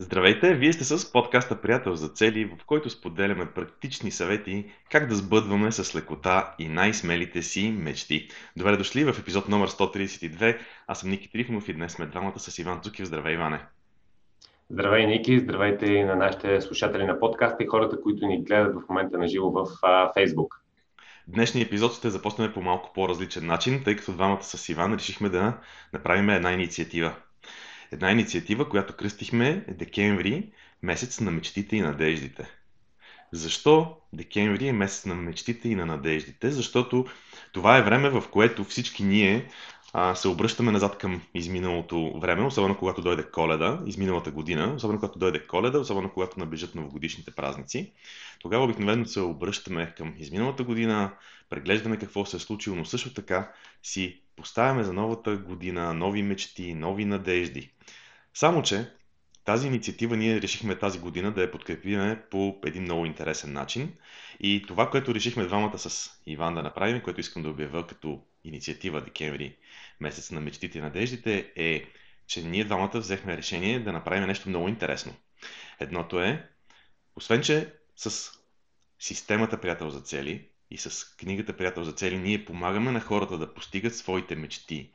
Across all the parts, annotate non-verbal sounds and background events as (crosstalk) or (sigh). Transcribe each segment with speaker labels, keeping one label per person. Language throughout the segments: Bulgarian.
Speaker 1: Здравейте! Вие сте с подкаста Приятел за цели, в който споделяме практични съвети как да сбъдваме с лекота и най-смелите си мечти. Добре дошли в епизод номер 132. Аз съм Ники Трифонов и днес сме двамата с Иван Цукив. Здравей, Иване!
Speaker 2: Здравей, Ники! Здравейте и на нашите слушатели на подкаста и хората, които ни гледат в момента на живо в Фейсбук.
Speaker 1: Днешния епизод ще започнем по малко по-различен начин, тъй като двамата с Иван решихме да направим една инициатива една инициатива, която кръстихме декември, месец на мечтите и надеждите. Защо декември е месец на мечтите и на надеждите? Защото това е време, в което всички ние а, се обръщаме назад към изминалото време, особено когато дойде коледа, изминалата година, особено когато дойде коледа, особено когато наближат новогодишните празници. Тогава обикновено се обръщаме към изминалата година, преглеждаме какво се е случило, но също така си поставяме за новата година нови мечти, нови надежди. Само, че тази инициатива ние решихме тази година да я подкрепиме по един много интересен начин. И това, което решихме двамата с Иван да направим, което искам да обявя като инициатива декември, месец на мечтите и надеждите, е, че ние двамата взехме решение да направим нещо много интересно. Едното е, освен че с системата Приятел за цели и с книгата Приятел за цели ние помагаме на хората да постигат своите мечти,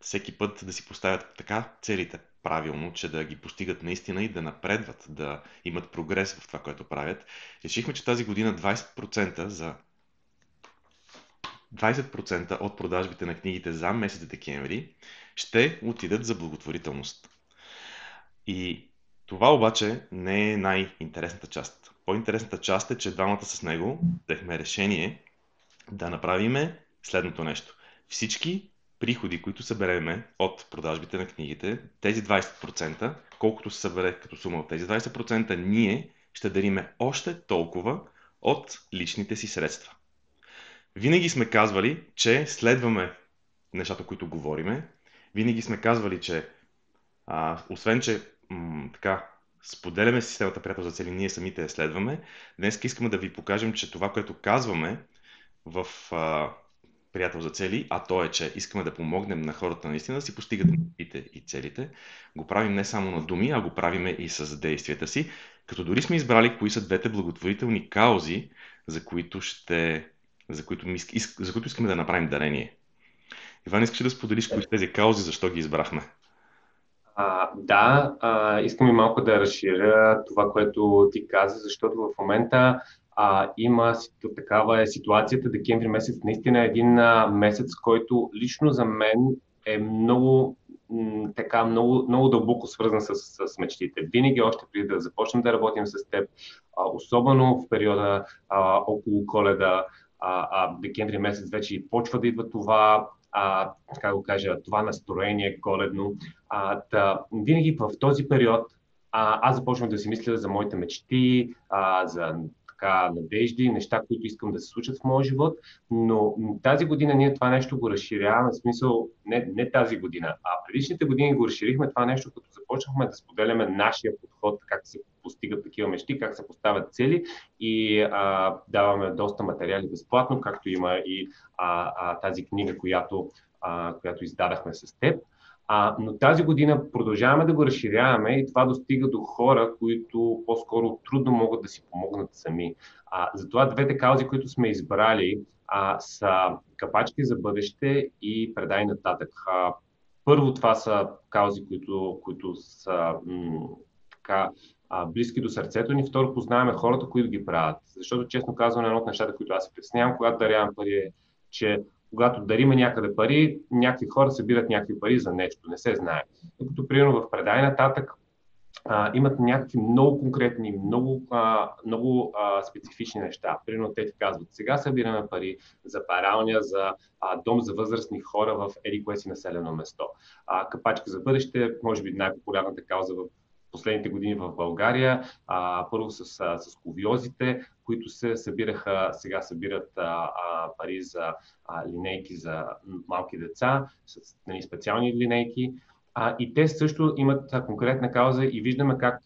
Speaker 1: всеки път да си поставят така целите правилно, че да ги постигат наистина и да напредват, да имат прогрес в това, което правят. Решихме, че тази година 20% за 20% от продажбите на книгите за месец декември ще отидат за благотворителност. И това обаче не е най-интересната част. По-интересната част е, че двамата с него взехме решение да направиме следното нещо. Всички приходи, които събереме от продажбите на книгите, тези 20%, колкото се събере като сума от тези 20%, ние ще дариме още толкова от личните си средства. Винаги сме казвали, че следваме нещата, които говориме. Винаги сме казвали, че а, освен, че м- така, споделяме системата приятел за цели, ние самите я следваме. Днес искаме да ви покажем, че това, което казваме в а, приятел за цели, а то е, че искаме да помогнем на хората наистина да си постигат мечтите и целите, го правим не само на думи, а го правиме и с действията си, като дори сме избрали кои са двете благотворителни каузи, за които, ще, за които, за които искаме да направим дарение. Иван, искаш да споделиш кои са тези каузи, защо ги избрахме?
Speaker 2: А, да, а, искам и малко да разширя това, което ти каза, защото в момента а, има такава е ситуацията. Декември месец наистина е един а, месец, който лично за мен е много м, така много, много дълбоко свързан с, с мечтите. Винаги още преди да започнем да работим с теб, а, особено в периода а, около коледа, а, а, декември месец вече и почва да идва това, а, така го кажа, това настроение коледно. А, да, винаги в този период а, аз започвам да си мисля за моите мечти, а, за така надежди, неща, които искам да се случат в моя живот, но тази година ние това нещо го разширяваме, в смисъл не, не тази година, а предишните години го разширихме това нещо, като започнахме да споделяме нашия подход, как се постигат такива мечти, как се поставят цели и а, даваме доста материали безплатно, както има и а, а, тази книга, която, а, която издадахме с теб. А, но тази година продължаваме да го разширяваме и това достига до хора, които по-скоро трудно могат да си помогнат сами. А, затова двете каузи, които сме избрали, а, са капачки за бъдеще и предай нататък. А, първо това са каузи, които, които са м- така, близки до сърцето ни. Второ, познаваме хората, които ги правят. Защото, честно казвам, едно от нещата, които аз се притеснявам, когато дарявам пари, е, че когато дариме някъде пари, някакви хора събират някакви пари за нещо, не се знае. Докато, примерно, в предай нататък а, имат някакви много конкретни, много, а, много а, специфични неща. Примерно те ти казват, сега събираме пари за паралня, за а, дом за възрастни хора в еди си населено место. А, капачка за бъдеще, може би най-популярната кауза в последните години в България. А, първо с, с ковиозите, които се събираха, сега събират а, а, пари за а, линейки за малки деца, с нали, специални линейки. А, и те също имат конкретна кауза и виждаме как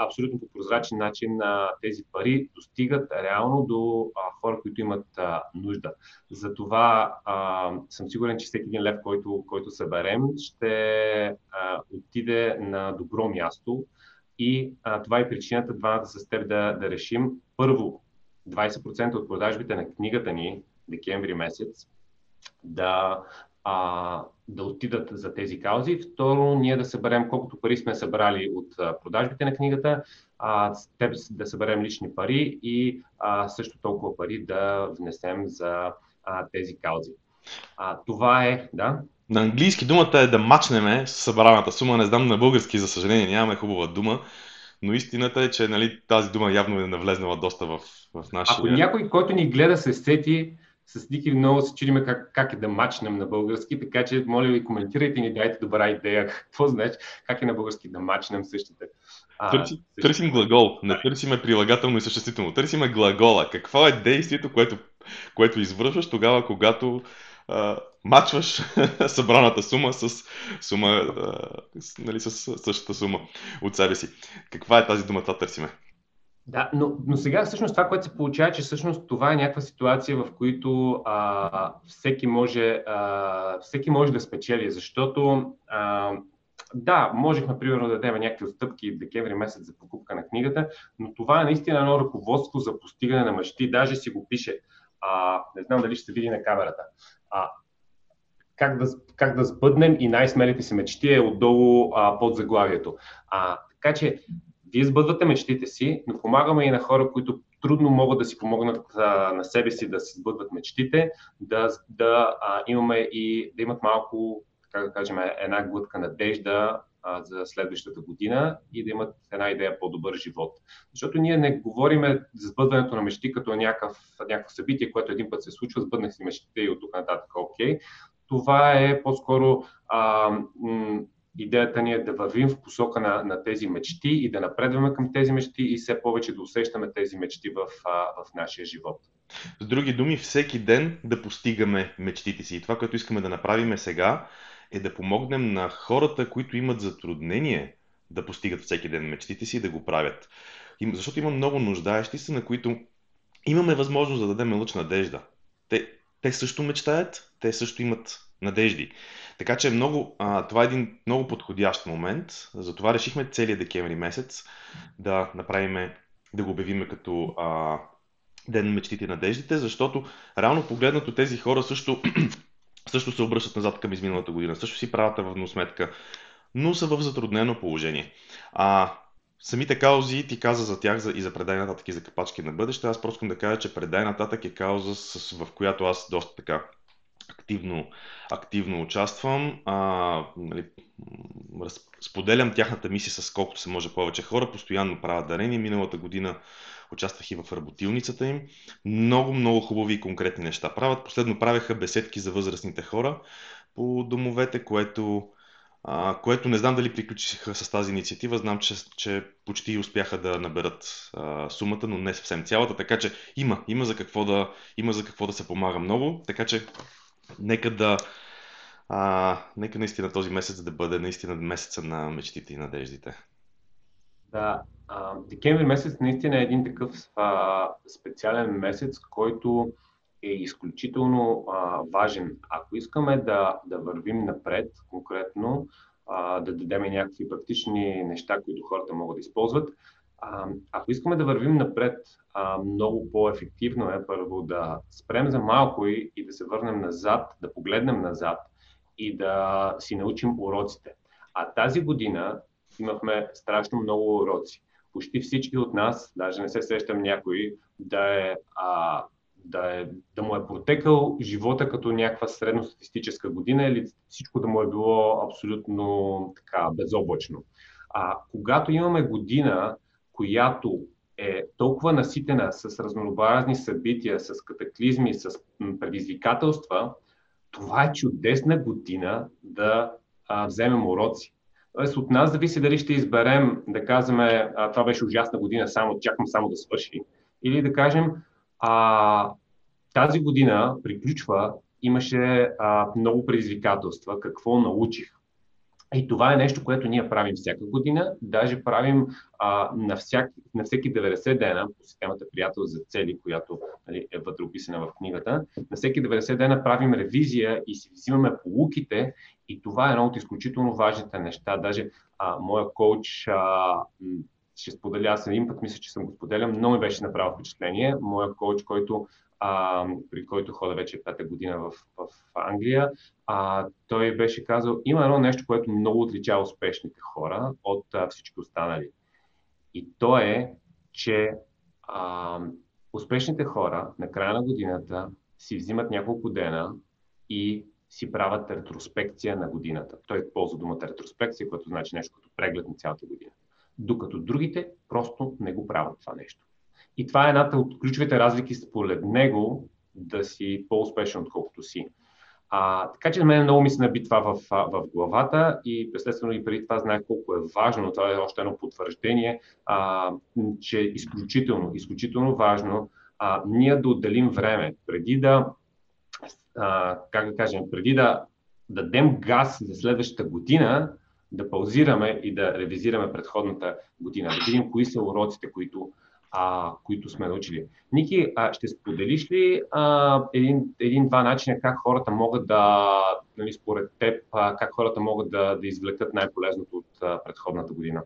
Speaker 2: абсолютно по прозрачен начин а, тези пари достигат реално до а, хора, които имат а, нужда. Затова а, съм сигурен, че всеки един лев, който, който съберем, ще а, отиде на добро място и а, това е причината двамата с теб да, да решим първо 20% от продажбите на книгата ни, декември месец, да, а, да отидат за тези каузи. Второ, ние да съберем колкото пари сме събрали от продажбите на книгата, а, теб да съберем лични пари и а, също толкова пари да внесем за а, тези каузи. А, това е, да.
Speaker 1: На английски думата е да мачнеме събраната сума. Не знам на български, за съжаление, нямаме хубава дума. Но истината е, че нали, тази дума явно е навлезнала доста в, в нашия...
Speaker 2: Ако някой, който ни гледа, се сети, с Ники много се чудиме как, как е да мачнем на български, така че моля ви коментирайте и ни дайте добра идея. (laughs) Какво значи как е на български да мачнем същите.
Speaker 1: А, Търси, Търсим глагол, не търсиме прилагателно и съществително. Търсиме глагола. Какво е действието, което, което извършваш тогава, когато а, мачваш (laughs) събраната сума с, сума, а, с, нали, с същата сума от себе си. Каква е тази дума, това търсиме?
Speaker 2: Да, но, но сега всъщност това, което се получава, че всъщност това е някаква ситуация, в която всеки, може, всеки може да спечели, защото а, да, можехме примерно да дадем някакви отстъпки в декември месец за покупка на книгата, но това е наистина едно ръководство за постигане на мъжти. Даже си го пише. А, не знам дали ще се види на камерата. А, как, да, как да сбъднем и най-смелите си мечти е отдолу а, под заглавието. А, така че вие сбъдвате мечтите си, но помагаме и на хора, които трудно могат да си помогнат а, на себе си да си сбъдват мечтите, да, да а, имаме и да имат малко, как да кажем, една глътка надежда а, за следващата година и да имат една идея по-добър живот. Защото ние не говорим за сбъдването на мечти като някакво събитие, което един път се случва, сбъднах си мечтите и от тук нататък, окей. Това е по-скоро а, м- идеята ни е да вървим в посока на, на тези мечти и да напредваме към тези мечти и все повече да усещаме тези мечти в, в нашия живот.
Speaker 1: С други думи, всеки ден да постигаме мечтите си. И това, което искаме да направим сега, е да помогнем на хората, които имат затруднение да постигат всеки ден мечтите си и да го правят. Защото има много нуждаещи се, на които имаме възможност да дадем лъч надежда. Те, те също мечтаят, те също имат надежди. Така че много, а, това е един много подходящ момент. Затова решихме целият декември месец да направим, да го обявиме като а, Ден на мечтите и надеждите, защото реално погледнато тези хора също, (clears throat) също се обръщат назад към изминалата година, също си правят равносметка, но са в затруднено положение. А, самите каузи ти каза за тях за, и за предай нататък и за капачки на бъдеще. Аз просто искам да кажа, че предай нататък е кауза, с, в която аз доста така активно, активно участвам. А, нали, споделям тяхната мисия с колкото се може повече хора. Постоянно правят дарения. Миналата година участвах и в работилницата им. Много, много хубави и конкретни неща правят. Последно правеха беседки за възрастните хора по домовете, което, а, което не знам дали приключиха с тази инициатива. Знам, че, че почти успяха да наберат а, сумата, но не съвсем цялата. Така че има, има за какво да, има за какво да се помага много. Така че нека да. А, нека наистина този месец да бъде наистина месеца на мечтите и надеждите.
Speaker 2: Да, а, декември месец наистина е един такъв а, специален месец, който е изключително а, важен. Ако искаме да, да вървим напред, конкретно, а, да дадем някакви практични неща, които хората могат да използват, а, ако искаме да вървим напред, а, много по-ефективно е първо да спрем за малко и, и да се върнем назад, да погледнем назад и да си научим уроците. А тази година имахме страшно много уроци. Почти всички от нас, даже не се сещам някой, да е, а, да, е, да му е протекал живота като някаква средностатистическа година или всичко да му е било абсолютно така безоблачно. А когато имаме година, която е толкова наситена с разнообразни събития, с катаклизми, с предизвикателства, това е чудесна година да а, вземем уроци. Тоест от нас зависи дали ще изберем да казваме а, това беше ужасна година, само чакам само да свърши. Или да кажем а, тази година приключва, имаше а, много предизвикателства, какво научих. И това е нещо, което ние правим всяка година. Даже правим а, на, всяк, на всеки 90 дена по системата Приятел за цели, която нали, е вътре описана в книгата. На всеки 90 дена правим ревизия и си взимаме полуките. И това е едно от изключително важните неща. Даже а, моя коуч а, ще споделя, аз един път мисля, че съм го споделям, много ми беше направил впечатление. Моя коуч, който а, при който хода вече пета година в, в Англия, а, той беше казал, има едно нещо, което много отличава успешните хора от а, всички останали. И то е, че а, успешните хора на края на годината си взимат няколко дена и си правят ретроспекция на годината. Той ползва думата ретроспекция, което значи нещо като преглед на цялата година. Докато другите просто не го правят това нещо. И това е едната от ключовите разлики според него да си по-успешен, отколкото си. А, така че на мен много ми се наби това в, в главата и естествено и преди това знаех колко е важно, това е още едно потвърждение, а, че е изключително, изключително важно а, ние да отделим време преди да, а, как да кажем, преди да дадем газ за следващата година, да паузираме и да ревизираме предходната година, да видим кои са уроците, които а, които сме научили. Ники, а, ще споделиш ли а, един, един-два начина как хората могат да, нали, според теб, а, как хората могат да, да извлекат най-полезното от а, предходната година?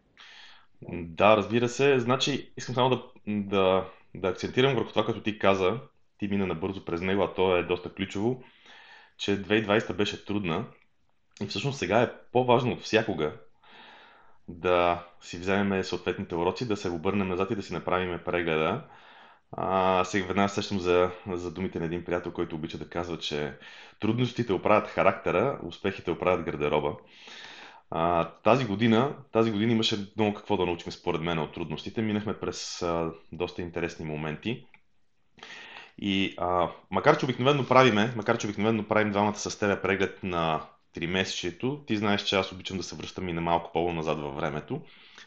Speaker 1: Да, разбира се. Значи, искам само да, да, да акцентирам върху това, като ти каза. Ти мина набързо през него, а то е доста ключово, че 2020 беше трудна. И всъщност сега е по-важно от всякога да си вземем съответните уроци, да се обърнем назад и да си направим прегледа. А, сега веднага сещам за, за думите на един приятел, който обича да казва, че трудностите оправят характера, успехите оправят гардероба. А, тази година, тази година имаше много какво да научим според мен от трудностите. Минахме през а, доста интересни моменти. И а, макар че обикновено правиме, макар че обикновено правим двамата с тебе преглед на тримесечието, ти знаеш, че аз обичам да се връщам и на малко по-назад във времето.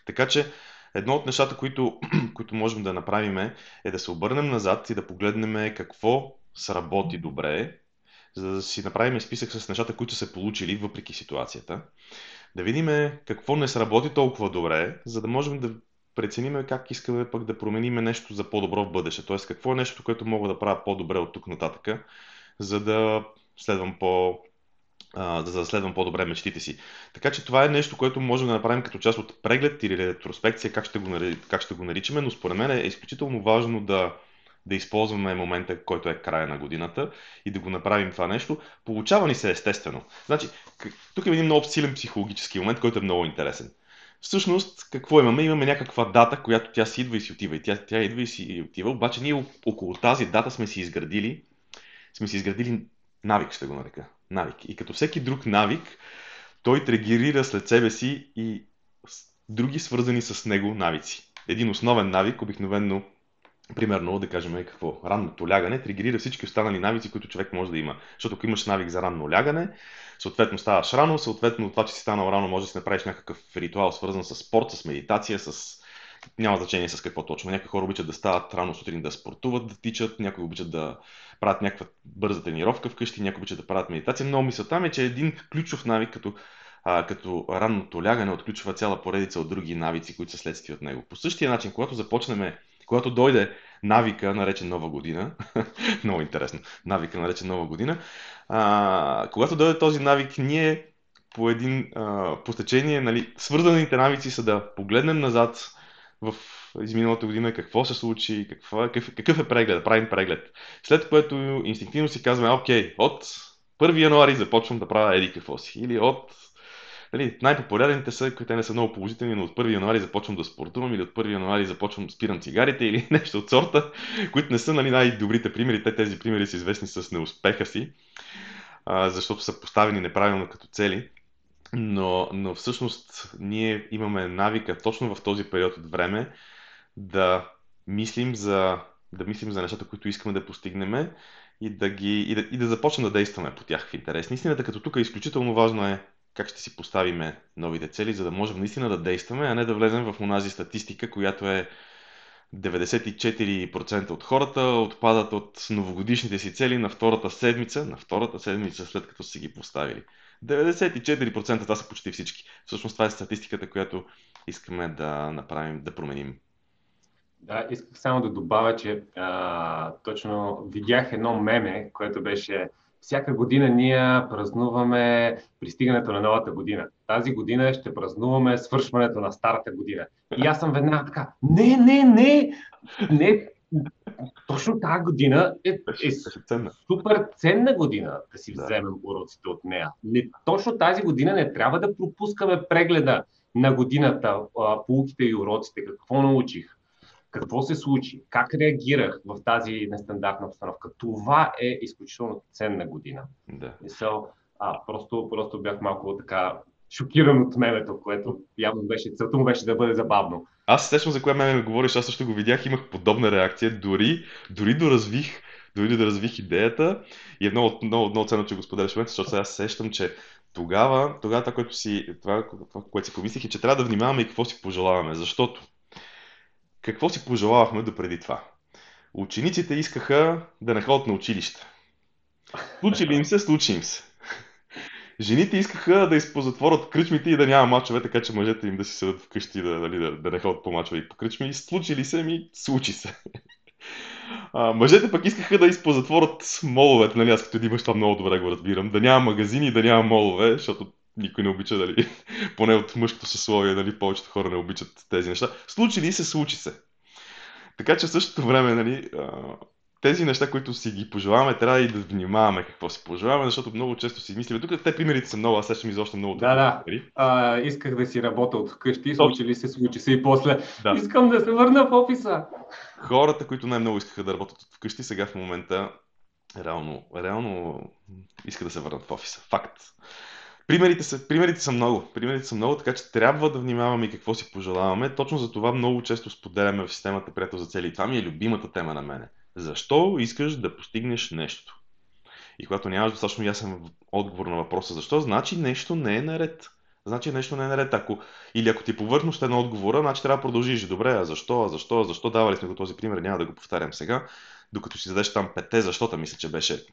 Speaker 1: Така че едно от нещата, които, (clears throat) които можем да направим е да се обърнем назад и да погледнем какво сработи добре, за да си направим списък с нещата, които са получили въпреки ситуацията. Да видим какво не сработи толкова добре, за да можем да преценим как искаме пък да променим нещо за по-добро в бъдеще. Тоест, какво е нещо, което мога да правя по-добре от тук нататък, за да следвам по, да заследвам по-добре мечтите си. Така че това е нещо, което можем да направим като част от преглед или ретроспекция, как ще го, как ще го наричаме, но според мен е изключително важно да, да използваме момента, който е края на годината и да го направим това нещо. Получава ни се естествено. Значи, тук има един много силен психологически момент, който е много интересен. Всъщност, какво имаме? Имаме някаква дата, която тя си идва и си отива. И тя, тя идва и си отива, обаче ние около тази дата сме си изградили, сме си изградили навик, ще го нарека навик. И като всеки друг навик, той трегерира след себе си и други свързани с него навици. Един основен навик, обикновенно, примерно, да кажем какво, ранното лягане, тригерира всички останали навици, които човек може да има. Защото ако имаш навик за ранно лягане, съответно ставаш рано, съответно това, че си станал рано, може да си направиш някакъв ритуал, свързан с спорт, с медитация, с няма значение с какво точно. Някои хора обичат да стават рано сутрин да спортуват, да тичат, някои обичат да правят някаква бърза тренировка вкъщи, някои обичат да правят медитация. Много мисля там е, че един ключов навик, като, а, като ранното лягане, отключва цяла поредица от други навици, които са следствие от него. По същия начин, когато започнем, когато дойде навика, наречен Нова година, (laughs) много интересно, навика, наречен Нова година, а, когато дойде този навик, ние по един а, по нали, свързаните навици са да погледнем назад, в изминалата година, какво се случи, какво, какъв, какъв е преглед, правим преглед. След което инстинктивно си казваме, окей, от 1 януари започвам да правя еди какво си. Или от нали, най-популярните са, които не са много положителни, но от 1 януари започвам да спортувам или от 1 януари започвам спирам цигарите или (laughs) нещо от сорта, които не са нали, най-добрите примери. Те тези примери са известни с неуспеха си, а, защото са поставени неправилно като цели. Но, но всъщност ние имаме навика точно в този период от време да мислим за, да мислим за нещата, които искаме да постигнем и да, ги, и да, и да започнем да действаме по тях в интерес. Наистина, като тук е изключително важно е как ще си поставиме новите цели, за да можем наистина да действаме, а не да влезем в онази статистика, която е 94% от хората отпадат от новогодишните си цели на втората седмица, на втората седмица след като си ги поставили. 94% това са почти всички. Всъщност това е статистиката, която искаме да направим, да променим.
Speaker 2: Да, исках само да добавя, че а, точно видях едно меме, което беше всяка година ние празнуваме пристигането на новата година. Тази година ще празнуваме свършването на старата година. И аз съм веднага така, не, не, не, не, точно тази година е, е супер ценна година да си вземем уроците от нея. Не, точно тази година не трябва да пропускаме прегледа на годината, полуките и уроците, какво научих, какво се случи, как реагирах в тази нестандартна обстановка. Това е изключително ценна година.
Speaker 1: Да.
Speaker 2: So, а, просто, просто бях малко така шокиран от мемето, което явно беше, целта му беше да бъде забавно.
Speaker 1: Аз сещам за кое меме говориш, аз също го видях, имах подобна реакция, дори, дори доразвих дори да развих идеята и е много, много, много ценно, че го споделяш момента, защото сега сещам, че тогава, тогава това, което си, това, това, което си помислих е, че трябва да внимаваме и какво си пожелаваме, защото какво си пожелавахме до преди това? Учениците искаха да не ходят на училище. Случи ли им се, случи им се. Жените искаха да изпозатворят кръчмите и да няма мачове, така че мъжете им да си седат вкъщи, да, да, да, да не ходят по мачове и по кръчми. Случи ли се ми, случи се. А, мъжете пък искаха да изпозатворят моловете, нали, аз като един това много добре го разбирам, да няма магазини и да няма молове, защото никой не обича, дали, (laughs) поне от мъжкото съсловие, нали, повечето хора не обичат тези неща. Случи ли се, случи се. Така че в същото време, нали, тези неща, които си ги пожелаваме, трябва и да внимаваме какво си пожелаваме, защото много често си мислим. Тук те примерите са много, аз сещам изобщо много.
Speaker 2: Да, да. А, исках да си работя от вкъщи, случи ли се, случи се и после. Да. Искам да се върна в офиса.
Speaker 1: Хората, които най-много искаха да работят от вкъщи, сега в момента реално, реално искат да се върнат в офиса. Факт. Примерите са, примерите са много. Примерите са много, така че трябва да внимаваме и какво си пожелаваме. Точно за това много често споделяме в системата Приятел за цели. Това ми е любимата тема на мене. Защо искаш да постигнеш нещо? И когато нямаш достатъчно ясен отговор на въпроса защо, значи нещо не е наред. Значи нещо не е наред. Ако, или ако ти е повърхностен на отговора, значи трябва да продължиш. Добре, а защо, а защо, а защо? Давали сме го този пример, няма да го повтарям сега. Докато си зададеш там пете, защото мисля, че беше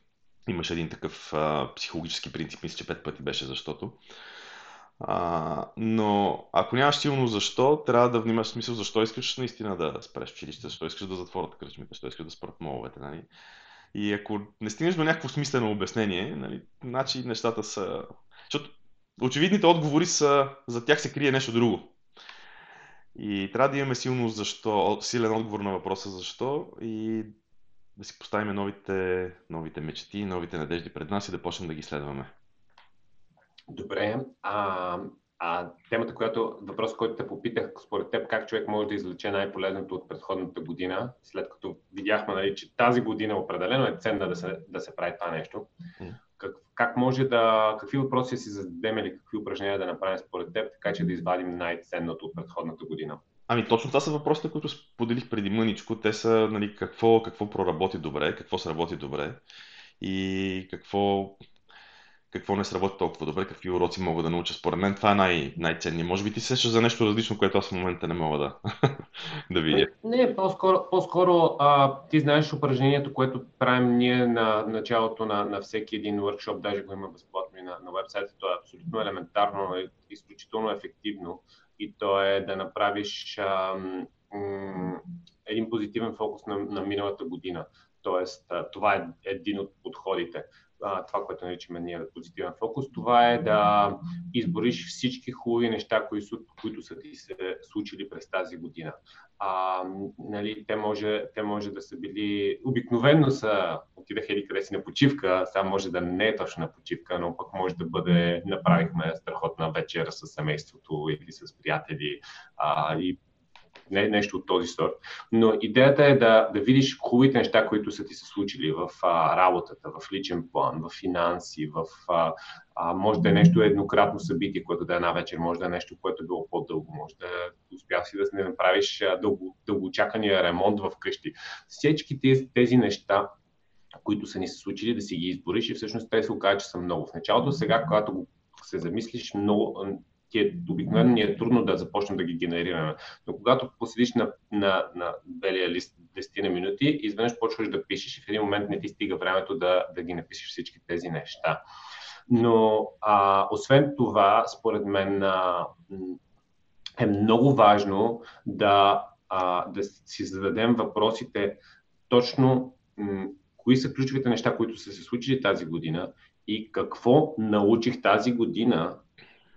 Speaker 1: Имаше един такъв а, психологически принцип, мисля, че пет пъти беше защото. А, но ако нямаш силно защо, трябва да внимаваш смисъл защо искаш наистина да спреш училище, защо искаш да затворят кръчмите, защо искаш да спрат моловете. Нали? И ако не стигнеш до някакво смислено обяснение, нали, значи нещата са... Защото очевидните отговори са, за тях се крие нещо друго. И трябва да имаме силно защо, силен отговор на въпроса защо и да си поставим новите, новите мечти, новите надежди пред нас и да почнем да ги следваме.
Speaker 2: Добре. А, а темата, която, въпрос, който те попитах, според теб, как човек може да извлече най-полезното от предходната година, след като видяхме, нали, че тази година определено е ценна да се, да се прави това нещо. Как, как може да, какви въпроси си зададем или какви упражнения да направим според теб, така че да извадим най-ценното от предходната година?
Speaker 1: Ами точно това са въпросите, които споделих преди мъничко. Те са нали, какво, какво проработи добре, какво сработи добре и какво, какво не сработи толкова добре, какви уроци мога да науча. Според мен това е най- най-ценни. Може би ти се за нещо различно, което аз в момента не мога да, (laughs) да видя.
Speaker 2: Не, по-скоро, по-скоро а, ти знаеш упражнението, което правим ние на началото на, на всеки един workshop, даже го има безплатно и на, на вебсайта. То е абсолютно елементарно, и изключително ефективно и то е да направиш а, м, един позитивен фокус на, на миналата година. Тоест, а, това е един от подходите. Това, което наричаме ние позитивен фокус, това е да избориш всички хубави неща, които, са ти се случили през тази година. А, нали, те, може, те може да са били, обикновено са, отидаха или къде си на почивка, сега може да не е точно на почивка, но пък може да бъде, направихме страхотна вечера с семейството или с приятели а, и не нещо от този сорт. Но идеята е да, да видиш хубавите неща, които са ти се случили в а, работата, в личен план, в финанси, в а, а, може да е нещо еднократно събитие, което да е една вечер, може да е нещо, което е било по-дълго, може да успял си да не направиш дълго, дългоочакания ремонт в къщи. Всички тези, тези неща, които са ни се случили, да си ги избориш и всъщност те се окажат, че са много. В началото, сега, когато се замислиш, много, ти е, обикновено ни е трудно да започнем да ги генерираме. Но когато поседиш на, на, на белия лист 10 на минути, изведнъж почваш да пишеш и в един момент не ти стига времето да, да ги напишеш всички тези неща. Но а, освен това, според мен а, е много важно да, а, да си зададем въпросите точно м- кои са ключовите неща, които са се случили тази година и какво научих тази година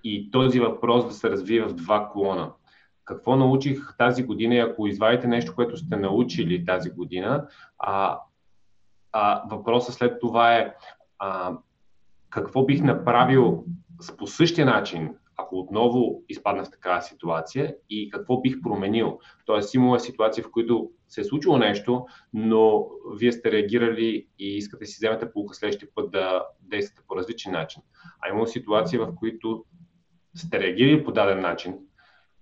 Speaker 2: и този въпрос да се развие в два клона. Какво научих тази година и ако извадите нещо, което сте научили тази година, а, а, въпросът след това е а, какво бих направил по същия начин, ако отново изпадна в такава ситуация и какво бих променил. Тоест, имало е ситуация, в които се е случило нещо, но вие сте реагирали и искате да си вземете полука следващия път да действате по различен начин. А имало ситуации, в които сте реагирали по даден начин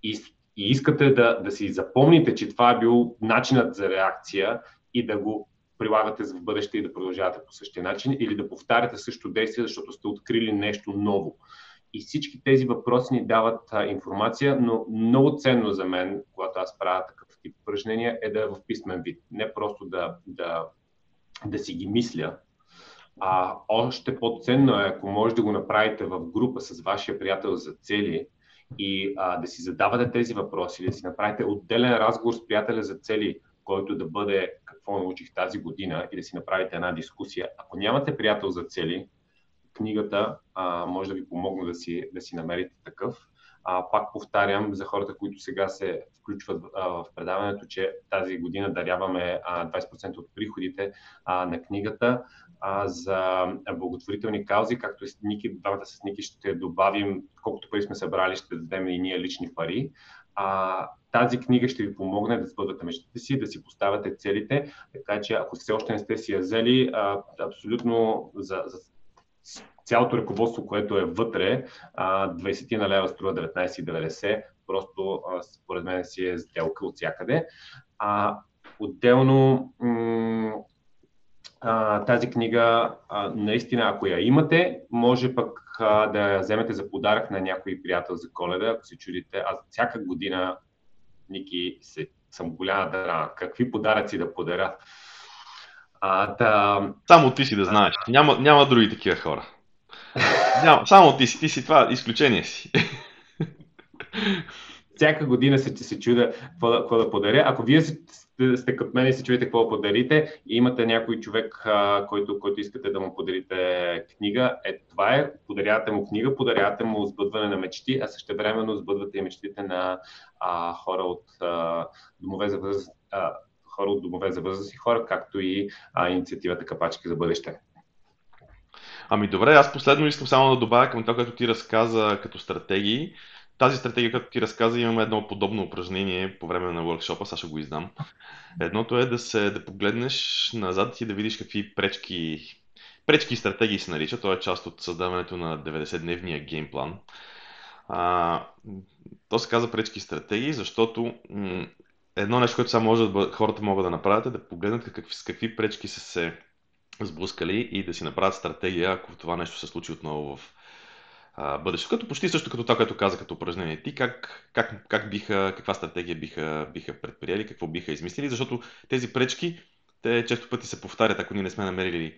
Speaker 2: и, и искате да, да си запомните, че това е бил начинът за реакция и да го прилагате за в бъдеще и да продължавате по същия начин или да повтаряте също действие, защото сте открили нещо ново. И всички тези въпроси ни дават а, информация, но много ценно за мен, когато аз правя такъв тип упражнения, е да е в писмен вид. Не просто да, да, да си ги мисля, а още по-ценно е, ако може да го направите в група с вашия приятел за цели и а, да си задавате тези въпроси, да си направите отделен разговор с приятеля за цели, който да бъде какво научих тази година и да си направите една дискусия. Ако нямате приятел за цели, книгата а, може да ви помогне да си, да си намерите такъв. А, пак повтарям за хората, които сега се включват а, в предаването, че тази година даряваме а, 20% от приходите а, на книгата а, за благотворителни каузи, както и с Ники, двамата с Ники ще добавим, колкото пари сме събрали, ще дадем и ние лични пари. А, тази книга ще ви помогне да сбъдвате мечтите си, да си поставяте целите, така че ако все още не сте си я взели, абсолютно за, за цялото ръководство, което е вътре, 20 на лева струва 19,90, просто според мен си е сделка от всякъде. А, отделно тази книга, наистина, ако я имате, може пък да я вземете за подарък на някой приятел за коледа, ако се чудите. Аз всяка година, Ники, се, съм голяма дара. Какви подаръци да подаря?
Speaker 1: А, да... Само ти си да знаеш. Няма, няма други такива хора. Няма, само ти си, ти си това, изключение си.
Speaker 2: Всяка година се, се чуда какво да, какво да подаря. Ако вие сте, сте като мен и се чуете какво да подарите и имате някой човек, а, който, който искате да му подарите книга, е това е, подарявате му книга, подарявате му сбъдване на мечти, а също времено сбъдвате и мечтите на а, хора от а, домове за възраст, а, хора от домове за възраст и хора, както и а, инициативата Капачки за бъдеще.
Speaker 1: Ами добре, аз последно искам само да добавя към това, което ти разказа като стратегии. Тази стратегия, като ти разказа, имаме едно подобно упражнение по време на workshop сега ще го издам. Едното е да се да погледнеш назад и да видиш какви пречки, пречки стратегии се нарича. Това е част от създаването на 90-дневния геймплан. А, то се казва пречки стратегии, защото м- едно нещо, което само може да, хората могат да направят е да погледнат какви, с какви пречки са се сблъскали и да си направят стратегия, ако това нещо се случи отново в бъдещето. Като почти също като това, което каза като упражнение. Ти как, как, как биха, каква стратегия биха, биха предприели, какво биха измислили, защото тези пречки, те често пъти се повтарят, ако ние не сме намерили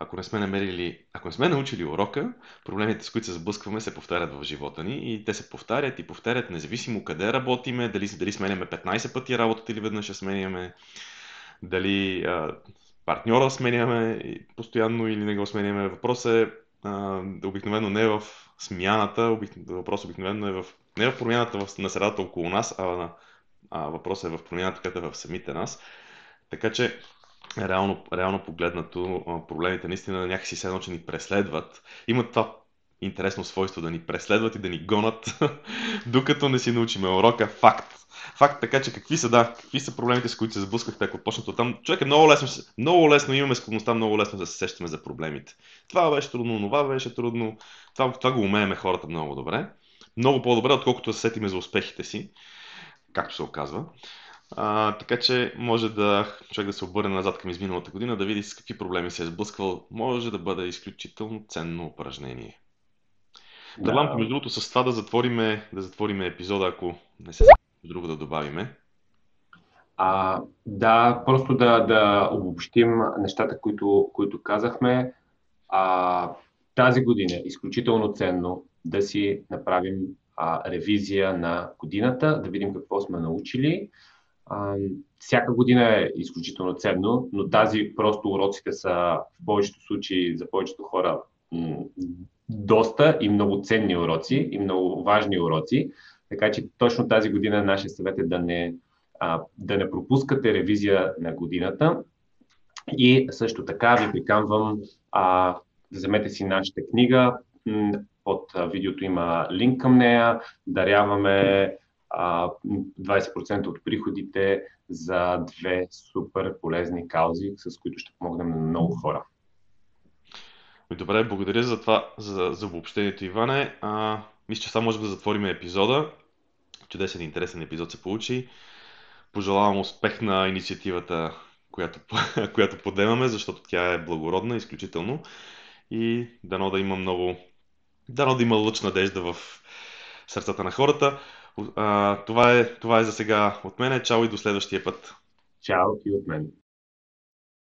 Speaker 1: ако не сме намерили, ако не сме научили урока, проблемите, с които се сблъскваме, се повтарят в живота ни и те се повтарят и повтарят, независимо къде работиме, дали, дали сменяме 15 пъти работата или веднъж ще сменяме, дали а, партньора сменяме постоянно или не го сменяме. Въпросът е а, обикновено не в смяната, обик... въпросът обикновено е в, не в промяната в, на средата около нас, а, а въпросът е в промяната, която е в самите нас. Така че, реално, реално погледнато, проблемите наистина някакси се че ни преследват. Имат това интересно свойство да ни преследват и да ни гонат, (laughs) докато не си научиме урока. Факт. Факт така, че какви са, да, какви са проблемите, с които се сблъскахте, ако почнат от там. Човек е много лесно, много лесно имаме склонността, много лесно да се сещаме за проблемите. Това беше трудно, това беше трудно. Това, това го умееме хората много добре. Много по-добре, отколкото да се сетиме за успехите си, както се оказва. А, така че може да човек да се обърне назад към изминалата година, да види с какви проблеми се е сблъсквал. Може да бъде изключително ценно упражнение. Предлагам, да. между другото, с това да затвориме, да затвориме епизода, ако не се друго да добавиме.
Speaker 2: А, да, просто да, да обобщим нещата, които, които казахме. А, тази година е изключително ценно да си направим а, ревизия на годината, да видим какво сме научили. Всяка година е изключително ценно, но тази просто уроците са в повечето случаи за повечето хора доста и много ценни уроци и много важни уроци. Така че точно тази година нашия съвет е да не, да не пропускате ревизия на годината. И също така ви приканвам а, да вземете си нашата книга. Под видеото има линк към нея. Даряваме 20% от приходите за две супер полезни каузи, с които ще помогнем на много хора.
Speaker 1: Добре, благодаря за това, за, за обобщението, Иване. А, мисля, че само можем да затворим епизода. Чудесен интересен епизод се получи. Пожелавам успех на инициативата, която, (laughs) която подемаме, защото тя е благородна, изключително. И дано да има много, дано да има лъч надежда в сърцата на хората. Това, е, това е за сега от мене. Чао и до следващия път.
Speaker 2: Чао и от мен.